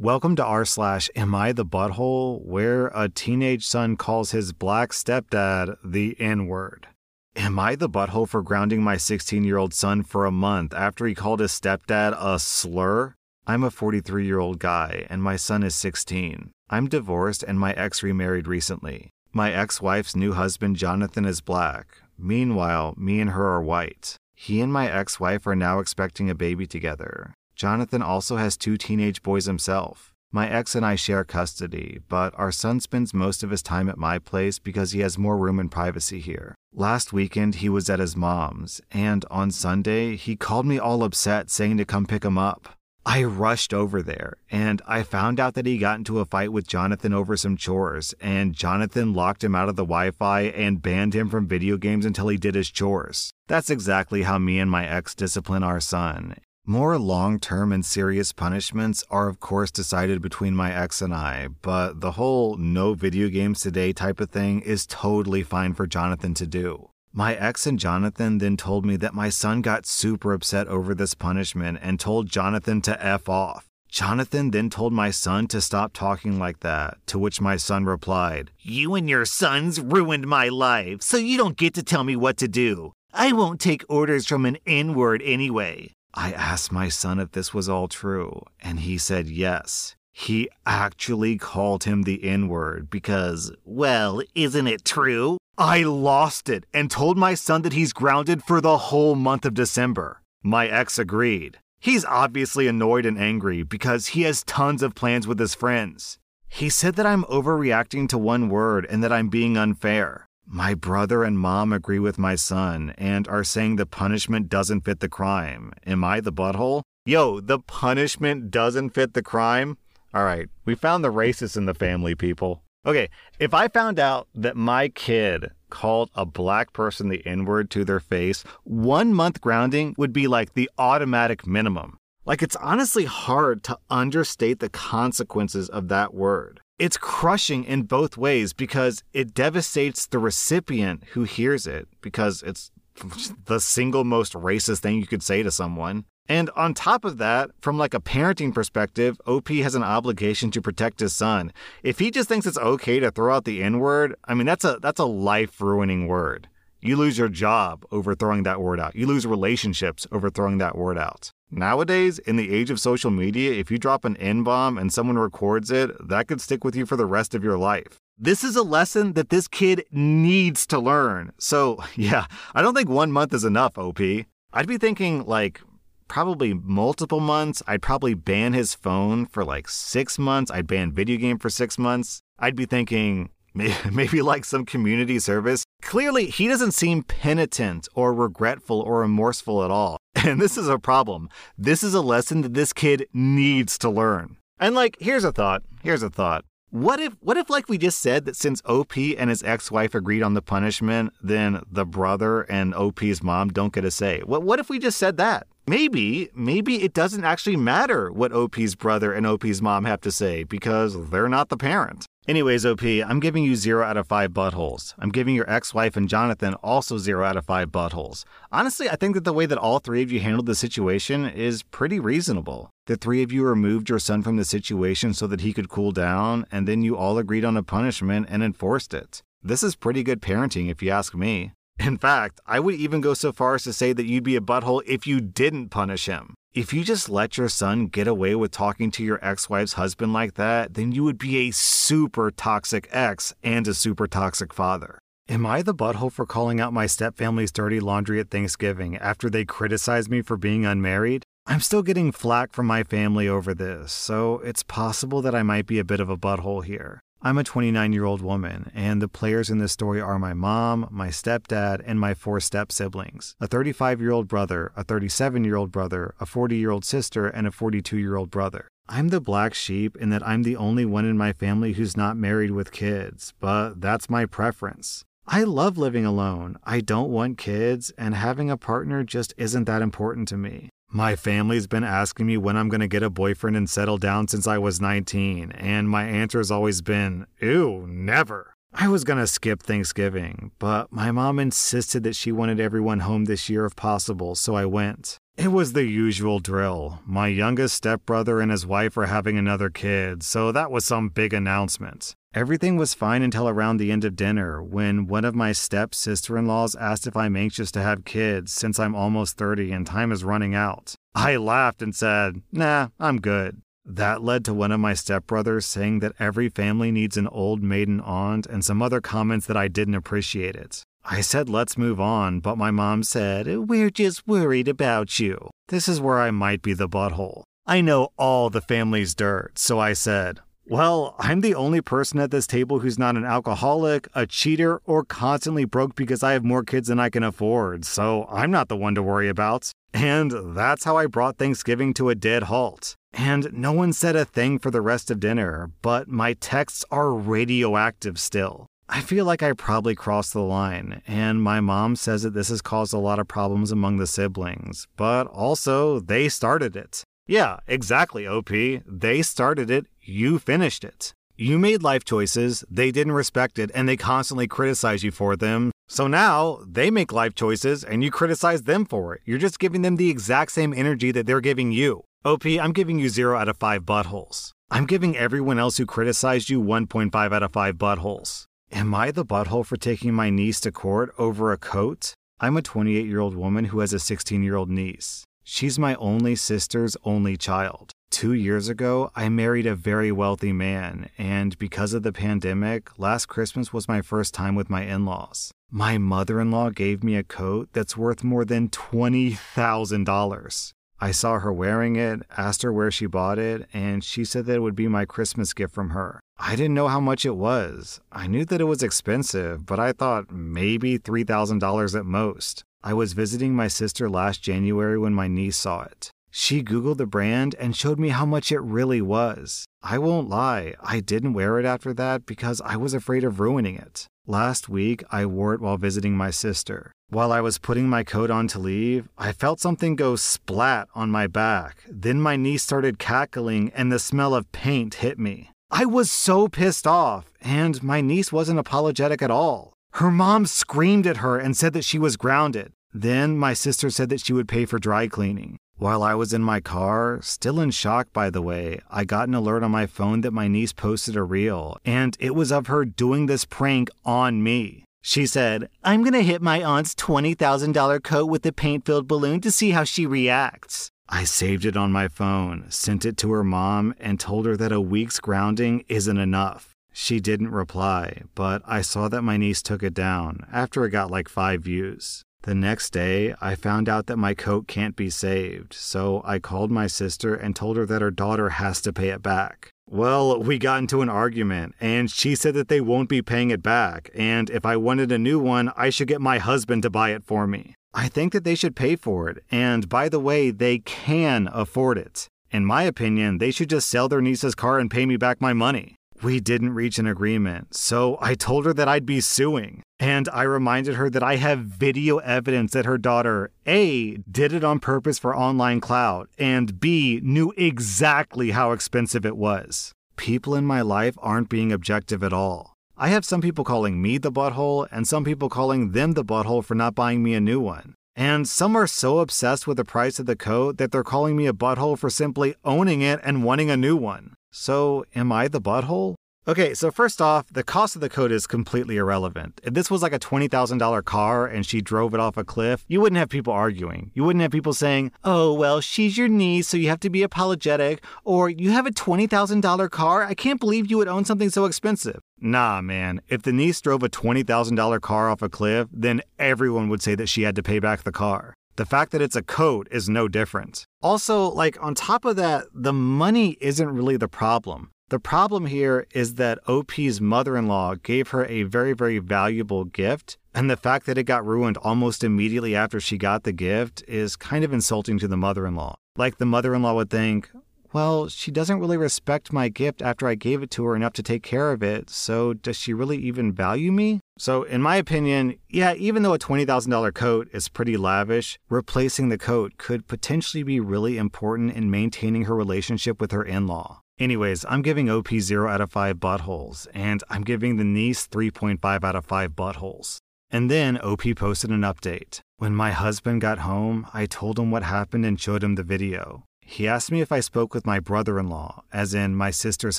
Welcome to r slash Am I the Butthole, where a teenage son calls his black stepdad the N word. Am I the butthole for grounding my 16 year old son for a month after he called his stepdad a slur? I'm a 43 year old guy, and my son is 16. I'm divorced, and my ex remarried recently. My ex wife's new husband, Jonathan, is black. Meanwhile, me and her are white. He and my ex wife are now expecting a baby together. Jonathan also has two teenage boys himself. My ex and I share custody, but our son spends most of his time at my place because he has more room and privacy here. Last weekend, he was at his mom's, and on Sunday, he called me all upset saying to come pick him up. I rushed over there, and I found out that he got into a fight with Jonathan over some chores, and Jonathan locked him out of the Wi Fi and banned him from video games until he did his chores. That's exactly how me and my ex discipline our son, more long term and serious punishments are, of course, decided between my ex and I, but the whole no video games today type of thing is totally fine for Jonathan to do. My ex and Jonathan then told me that my son got super upset over this punishment and told Jonathan to F off. Jonathan then told my son to stop talking like that, to which my son replied, You and your sons ruined my life, so you don't get to tell me what to do. I won't take orders from an N word anyway. I asked my son if this was all true, and he said yes. He actually called him the N word because, well, isn't it true? I lost it and told my son that he's grounded for the whole month of December. My ex agreed. He's obviously annoyed and angry because he has tons of plans with his friends. He said that I'm overreacting to one word and that I'm being unfair. My brother and mom agree with my son and are saying the punishment doesn't fit the crime. Am I the butthole? Yo, the punishment doesn't fit the crime? All right, we found the racist in the family, people. Okay, if I found out that my kid called a black person the N word to their face, one month grounding would be like the automatic minimum. Like, it's honestly hard to understate the consequences of that word it's crushing in both ways because it devastates the recipient who hears it because it's the single most racist thing you could say to someone. And on top of that, from like a parenting perspective, OP has an obligation to protect his son. If he just thinks it's okay to throw out the N-word, I mean that's a that's a life-ruining word. You lose your job over throwing that word out. You lose relationships over throwing that word out. Nowadays, in the age of social media, if you drop an N bomb and someone records it, that could stick with you for the rest of your life. This is a lesson that this kid needs to learn. So, yeah, I don't think one month is enough, OP. I'd be thinking like probably multiple months. I'd probably ban his phone for like six months. I'd ban video game for six months. I'd be thinking maybe like some community service. Clearly, he doesn't seem penitent or regretful or remorseful at all. And this is a problem. This is a lesson that this kid needs to learn. And like, here's a thought. Here's a thought. What if what if like we just said that since OP and his ex-wife agreed on the punishment, then the brother and OP's mom don't get a say? What what if we just said that? Maybe, maybe it doesn't actually matter what OP's brother and OP's mom have to say because they're not the parent. Anyways, OP, I'm giving you 0 out of 5 buttholes. I'm giving your ex wife and Jonathan also 0 out of 5 buttholes. Honestly, I think that the way that all three of you handled the situation is pretty reasonable. The three of you removed your son from the situation so that he could cool down, and then you all agreed on a punishment and enforced it. This is pretty good parenting, if you ask me. In fact, I would even go so far as to say that you'd be a butthole if you didn't punish him. If you just let your son get away with talking to your ex wife's husband like that, then you would be a super toxic ex and a super toxic father. Am I the butthole for calling out my stepfamily's dirty laundry at Thanksgiving after they criticized me for being unmarried? I'm still getting flack from my family over this, so it's possible that I might be a bit of a butthole here. I'm a 29 year old woman, and the players in this story are my mom, my stepdad, and my four step siblings a 35 year old brother, a 37 year old brother, a 40 year old sister, and a 42 year old brother. I'm the black sheep in that I'm the only one in my family who's not married with kids, but that's my preference. I love living alone. I don't want kids, and having a partner just isn't that important to me. My family's been asking me when I'm going to get a boyfriend and settle down since I was 19, and my answer has always been, ew, never. I was going to skip Thanksgiving, but my mom insisted that she wanted everyone home this year if possible, so I went. It was the usual drill. My youngest stepbrother and his wife were having another kid, so that was some big announcement. Everything was fine until around the end of dinner when one of my step sister in laws asked if I'm anxious to have kids since I'm almost 30 and time is running out. I laughed and said, Nah, I'm good. That led to one of my stepbrothers saying that every family needs an old maiden aunt and some other comments that I didn't appreciate it. I said, let's move on, but my mom said, We're just worried about you. This is where I might be the butthole. I know all the family's dirt, so I said, Well, I'm the only person at this table who's not an alcoholic, a cheater, or constantly broke because I have more kids than I can afford, so I'm not the one to worry about. And that's how I brought Thanksgiving to a dead halt. And no one said a thing for the rest of dinner, but my texts are radioactive still. I feel like I probably crossed the line, and my mom says that this has caused a lot of problems among the siblings, but also they started it. Yeah, exactly, OP. They started it, you finished it. You made life choices, they didn't respect it, and they constantly criticize you for them. So now they make life choices and you criticize them for it. You're just giving them the exact same energy that they're giving you. OP, I'm giving you 0 out of 5 buttholes. I'm giving everyone else who criticized you 1.5 out of 5 buttholes. Am I the butthole for taking my niece to court over a coat? I'm a 28 year old woman who has a 16 year old niece. She's my only sister's only child. Two years ago, I married a very wealthy man, and because of the pandemic, last Christmas was my first time with my in laws. My mother in law gave me a coat that's worth more than $20,000. I saw her wearing it, asked her where she bought it, and she said that it would be my Christmas gift from her. I didn't know how much it was. I knew that it was expensive, but I thought maybe $3,000 at most. I was visiting my sister last January when my niece saw it. She Googled the brand and showed me how much it really was. I won't lie, I didn't wear it after that because I was afraid of ruining it. Last week, I wore it while visiting my sister. While I was putting my coat on to leave, I felt something go splat on my back. Then my niece started cackling and the smell of paint hit me. I was so pissed off, and my niece wasn't apologetic at all. Her mom screamed at her and said that she was grounded. Then my sister said that she would pay for dry cleaning. While I was in my car, still in shock by the way, I got an alert on my phone that my niece posted a reel, and it was of her doing this prank on me. She said, I'm gonna hit my aunt's $20,000 coat with a paint filled balloon to see how she reacts. I saved it on my phone, sent it to her mom, and told her that a week's grounding isn't enough. She didn't reply, but I saw that my niece took it down after it got like five views. The next day, I found out that my coat can't be saved, so I called my sister and told her that her daughter has to pay it back. Well, we got into an argument, and she said that they won't be paying it back, and if I wanted a new one, I should get my husband to buy it for me. I think that they should pay for it, and by the way, they can afford it. In my opinion, they should just sell their niece's car and pay me back my money. We didn't reach an agreement, so I told her that I'd be suing. And I reminded her that I have video evidence that her daughter, A, did it on purpose for online clout, and B, knew exactly how expensive it was. People in my life aren't being objective at all. I have some people calling me the butthole, and some people calling them the butthole for not buying me a new one. And some are so obsessed with the price of the coat that they're calling me a butthole for simply owning it and wanting a new one. So, am I the butthole? Okay, so first off, the cost of the coat is completely irrelevant. If this was like a $20,000 car and she drove it off a cliff, you wouldn't have people arguing. You wouldn't have people saying, oh, well, she's your niece, so you have to be apologetic, or you have a $20,000 car. I can't believe you would own something so expensive. Nah, man. If the niece drove a $20,000 car off a cliff, then everyone would say that she had to pay back the car. The fact that it's a coat is no different. Also, like, on top of that, the money isn't really the problem. The problem here is that OP's mother in law gave her a very, very valuable gift, and the fact that it got ruined almost immediately after she got the gift is kind of insulting to the mother in law. Like the mother in law would think, well, she doesn't really respect my gift after I gave it to her enough to take care of it, so does she really even value me? So, in my opinion, yeah, even though a $20,000 coat is pretty lavish, replacing the coat could potentially be really important in maintaining her relationship with her in law. Anyways, I'm giving OP 0 out of 5 buttholes, and I'm giving the niece 3.5 out of 5 buttholes. And then OP posted an update. When my husband got home, I told him what happened and showed him the video. He asked me if I spoke with my brother in law, as in my sister's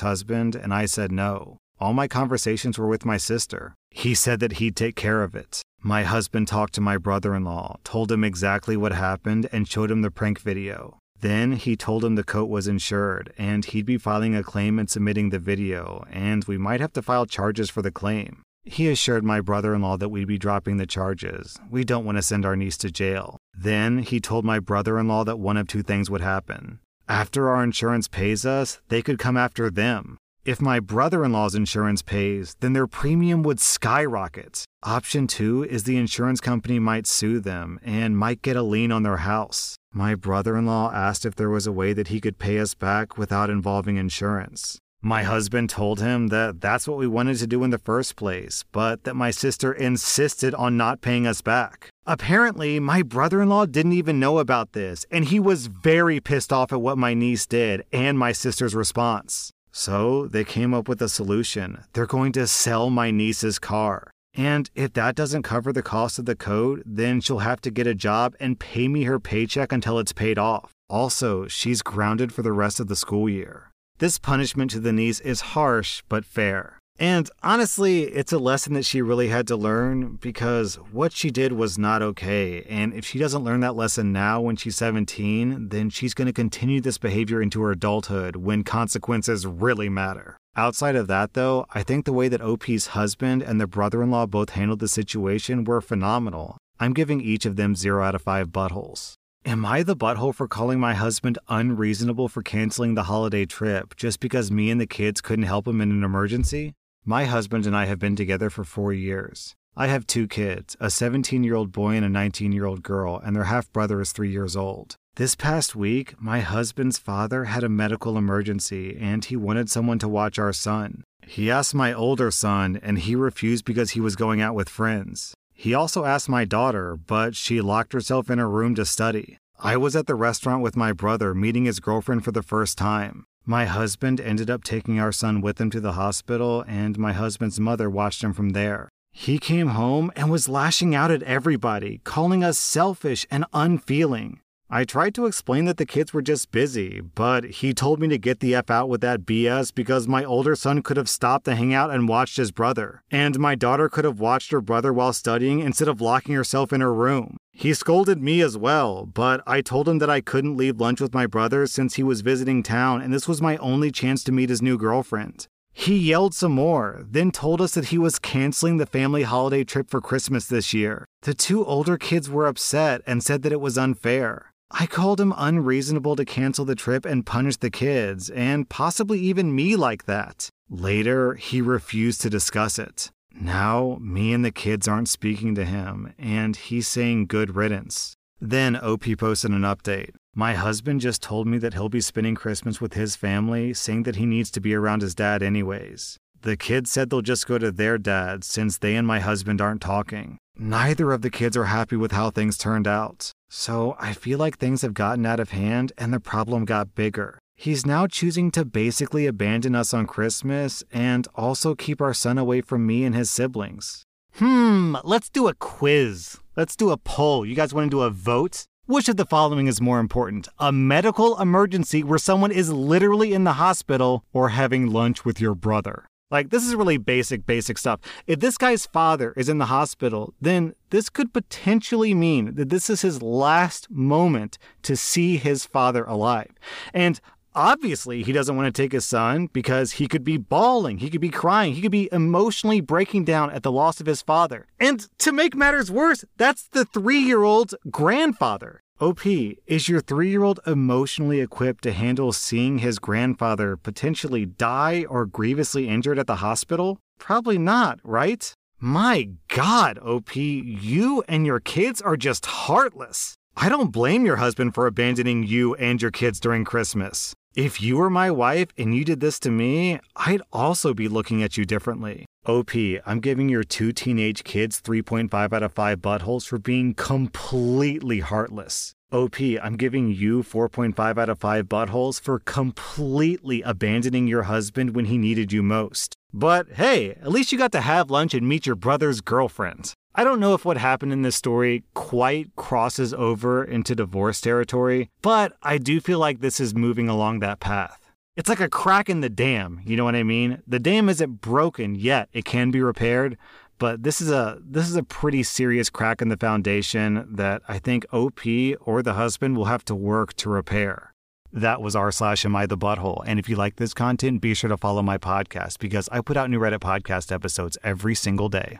husband, and I said no. All my conversations were with my sister. He said that he'd take care of it. My husband talked to my brother in law, told him exactly what happened, and showed him the prank video. Then he told him the coat was insured, and he'd be filing a claim and submitting the video, and we might have to file charges for the claim. He assured my brother in law that we'd be dropping the charges. We don't want to send our niece to jail. Then he told my brother in law that one of two things would happen. After our insurance pays us, they could come after them. If my brother in law's insurance pays, then their premium would skyrocket. Option two is the insurance company might sue them and might get a lien on their house. My brother in law asked if there was a way that he could pay us back without involving insurance. My husband told him that that's what we wanted to do in the first place, but that my sister insisted on not paying us back. Apparently, my brother in law didn't even know about this, and he was very pissed off at what my niece did and my sister's response. So they came up with a solution. They're going to sell my niece's car. And if that doesn't cover the cost of the code, then she'll have to get a job and pay me her paycheck until it's paid off. Also, she's grounded for the rest of the school year. This punishment to the niece is harsh but fair. And honestly, it's a lesson that she really had to learn because what she did was not okay. And if she doesn't learn that lesson now when she's 17, then she's going to continue this behavior into her adulthood when consequences really matter. Outside of that, though, I think the way that OP's husband and the brother in law both handled the situation were phenomenal. I'm giving each of them 0 out of 5 buttholes. Am I the butthole for calling my husband unreasonable for canceling the holiday trip just because me and the kids couldn't help him in an emergency? My husband and I have been together for four years. I have two kids, a 17 year old boy and a 19 year old girl, and their half brother is three years old. This past week, my husband's father had a medical emergency and he wanted someone to watch our son. He asked my older son, and he refused because he was going out with friends. He also asked my daughter, but she locked herself in her room to study. I was at the restaurant with my brother meeting his girlfriend for the first time. My husband ended up taking our son with him to the hospital, and my husband's mother watched him from there. He came home and was lashing out at everybody, calling us selfish and unfeeling. I tried to explain that the kids were just busy, but he told me to get the F out with that BS because my older son could have stopped to hang out and watched his brother, and my daughter could have watched her brother while studying instead of locking herself in her room. He scolded me as well, but I told him that I couldn't leave lunch with my brother since he was visiting town and this was my only chance to meet his new girlfriend. He yelled some more, then told us that he was canceling the family holiday trip for Christmas this year. The two older kids were upset and said that it was unfair. I called him unreasonable to cancel the trip and punish the kids, and possibly even me like that. Later, he refused to discuss it. Now, me and the kids aren't speaking to him, and he's saying good riddance. Then OP posted an update. My husband just told me that he'll be spending Christmas with his family, saying that he needs to be around his dad anyways. The kids said they'll just go to their dad since they and my husband aren't talking. Neither of the kids are happy with how things turned out. So I feel like things have gotten out of hand and the problem got bigger. He's now choosing to basically abandon us on Christmas and also keep our son away from me and his siblings. Hmm, let's do a quiz. Let's do a poll. You guys want to do a vote? Which of the following is more important? A medical emergency where someone is literally in the hospital or having lunch with your brother? Like, this is really basic, basic stuff. If this guy's father is in the hospital, then this could potentially mean that this is his last moment to see his father alive. And obviously, he doesn't want to take his son because he could be bawling, he could be crying, he could be emotionally breaking down at the loss of his father. And to make matters worse, that's the three year old's grandfather. OP, is your three year old emotionally equipped to handle seeing his grandfather potentially die or grievously injured at the hospital? Probably not, right? My god, OP, you and your kids are just heartless. I don't blame your husband for abandoning you and your kids during Christmas. If you were my wife and you did this to me, I'd also be looking at you differently. OP, I'm giving your two teenage kids 3.5 out of 5 buttholes for being completely heartless. OP, I'm giving you 4.5 out of 5 buttholes for completely abandoning your husband when he needed you most. But hey, at least you got to have lunch and meet your brother's girlfriend. I don't know if what happened in this story quite crosses over into divorce territory, but I do feel like this is moving along that path. It's like a crack in the dam, you know what I mean? The dam isn't broken yet, it can be repaired, but this is a this is a pretty serious crack in the foundation that I think OP or the husband will have to work to repair. That was r slash am I the butthole. And if you like this content, be sure to follow my podcast because I put out new Reddit podcast episodes every single day.